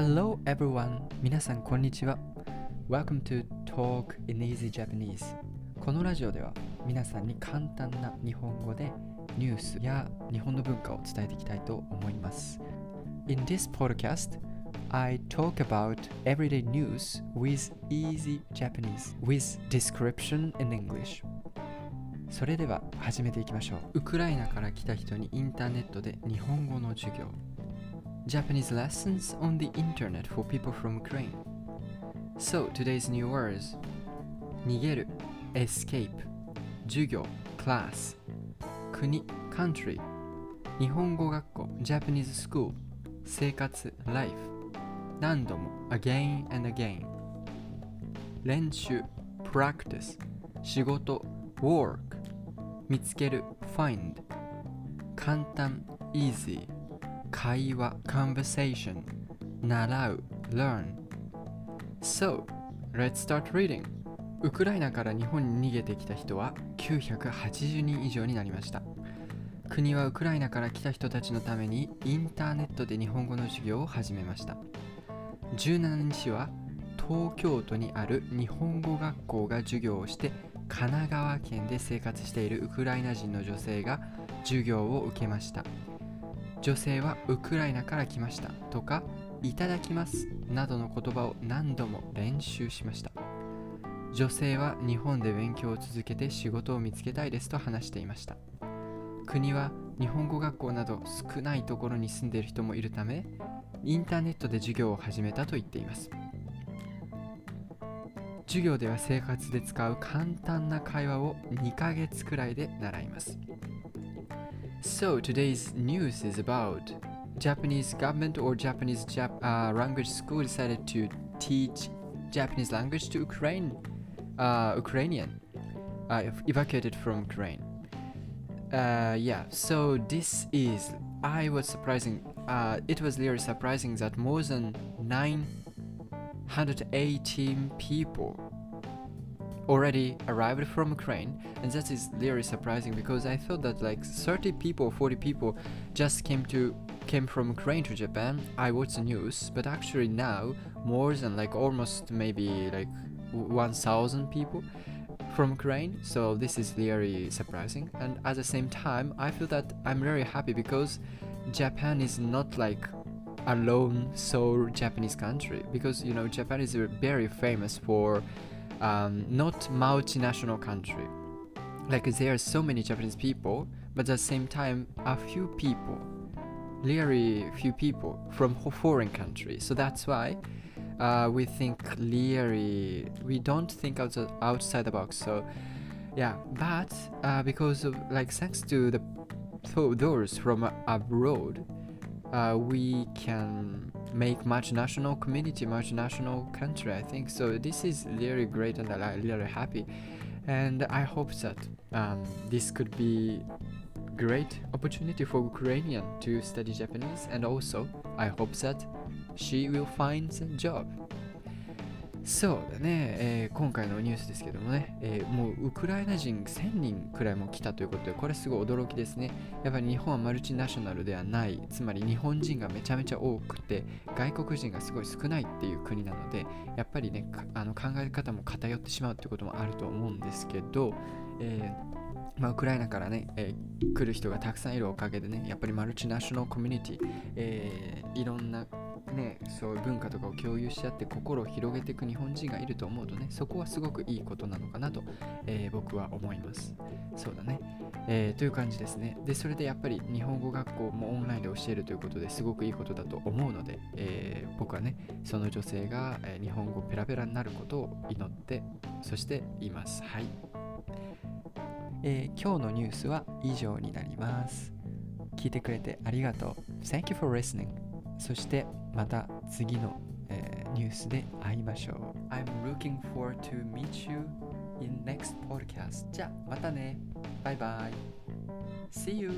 Hello everyone! 皆さんこんにちは。Welcome to Talk in Easy Japanese. このラジオでは皆さんに簡単な日本語でニュースや日本の文化を伝えていきたいと思います。In this podcast, I talk about everyday news with easy Japanese with description in English. それでは始めていきましょう。ウクライナから来た人にインターネットで日本語の授業。Japanese lessons on the internet for people from Ukraine. So, today's new words 逃げる escape 授業 class 国 country 日本語学校 Japanese school 生活 life 何度も again and again 練習 practice 仕事 work 見つける find 簡単 easy 会話 conversation 習う learn So, let's start reading. ウクライナから日本に逃げてきた人は980人以上になりました。国はウクライナから来た人たちのためにインターネットで日本語の授業を始めました。17日は東京都にある日本語学校が授業をして神奈川県で生活しているウクライナ人の女性が授業を受けました。女性はウクライナから来ましたとかいただきますなどの言葉を何度も練習しました。女性は日本で勉強を続けて仕事を見つけたいですと話していました。国は日本語学校など少ないところに住んでいる人もいるためインターネットで授業を始めたと言っています。授業では生活で使う簡単な会話を2ヶ月くらいで習います So today's news is about Japanese government or Japanese Jap- uh, language school decided to teach Japanese language to Ukraine, uh, Ukrainian, uh, evacuated from Ukraine. Uh, yeah, so this is I was surprising. Uh, it was really surprising that more than 918 people already arrived from Ukraine, and that is really surprising because I thought that like 30 people, 40 people just came to came from Ukraine to Japan. I watched the news, but actually now more than like almost maybe like 1,000 people from Ukraine. So this is really surprising, and at the same time, I feel that I'm very happy because Japan is not like a lone sole Japanese country because you know Japan is very famous for um, not multinational country. Like there are so many Japanese people, but at the same time, a few people, really few people from foreign countries. So that's why uh, we think really we don't think outside outside the box. So yeah, but uh, because of like thanks to the those from abroad, uh, we can make multinational community, multinational country. I think so. This is really great, and I'm really happy. And I hope that um, this could be great opportunity for Ukrainian to study Japanese, and also I hope that she will find a job そうだね、えー、今回のニュースですけどもね、えー、もうウクライナ人1000人くらいも来たということで、これすごい驚きですね。やっぱり日本はマルチナショナルではない、つまり日本人がめちゃめちゃ多くて、外国人がすごい少ないっていう国なので、やっぱりね、あの考え方も偏ってしまうってこともあると思うんですけど、えーまあ、ウクライナからね、えー、来る人がたくさんいるおかげでね、やっぱりマルチナショナルコミュニティ、えー、いろんなね、そういう文化とかを共有し合って心を広げていく日本人がいると思うとね、そこはすごくいいことなのかなと、えー、僕は思います。そうだね、えー、という感じですね。で、それでやっぱり日本語学校もオンラインで教えるということですごくいいことだと思うので、えー、僕はね、その女性が、日本語ペラペラになることを祈って、そしています。はい。え、今日のニュースは以上になります。聞いてくれてありがとう。Thank you for listening. そしてまた次の、えー、ニュースで会いましょう。I'm looking forward to meet you in next podcast. じゃあまたね。バイバイ。See you!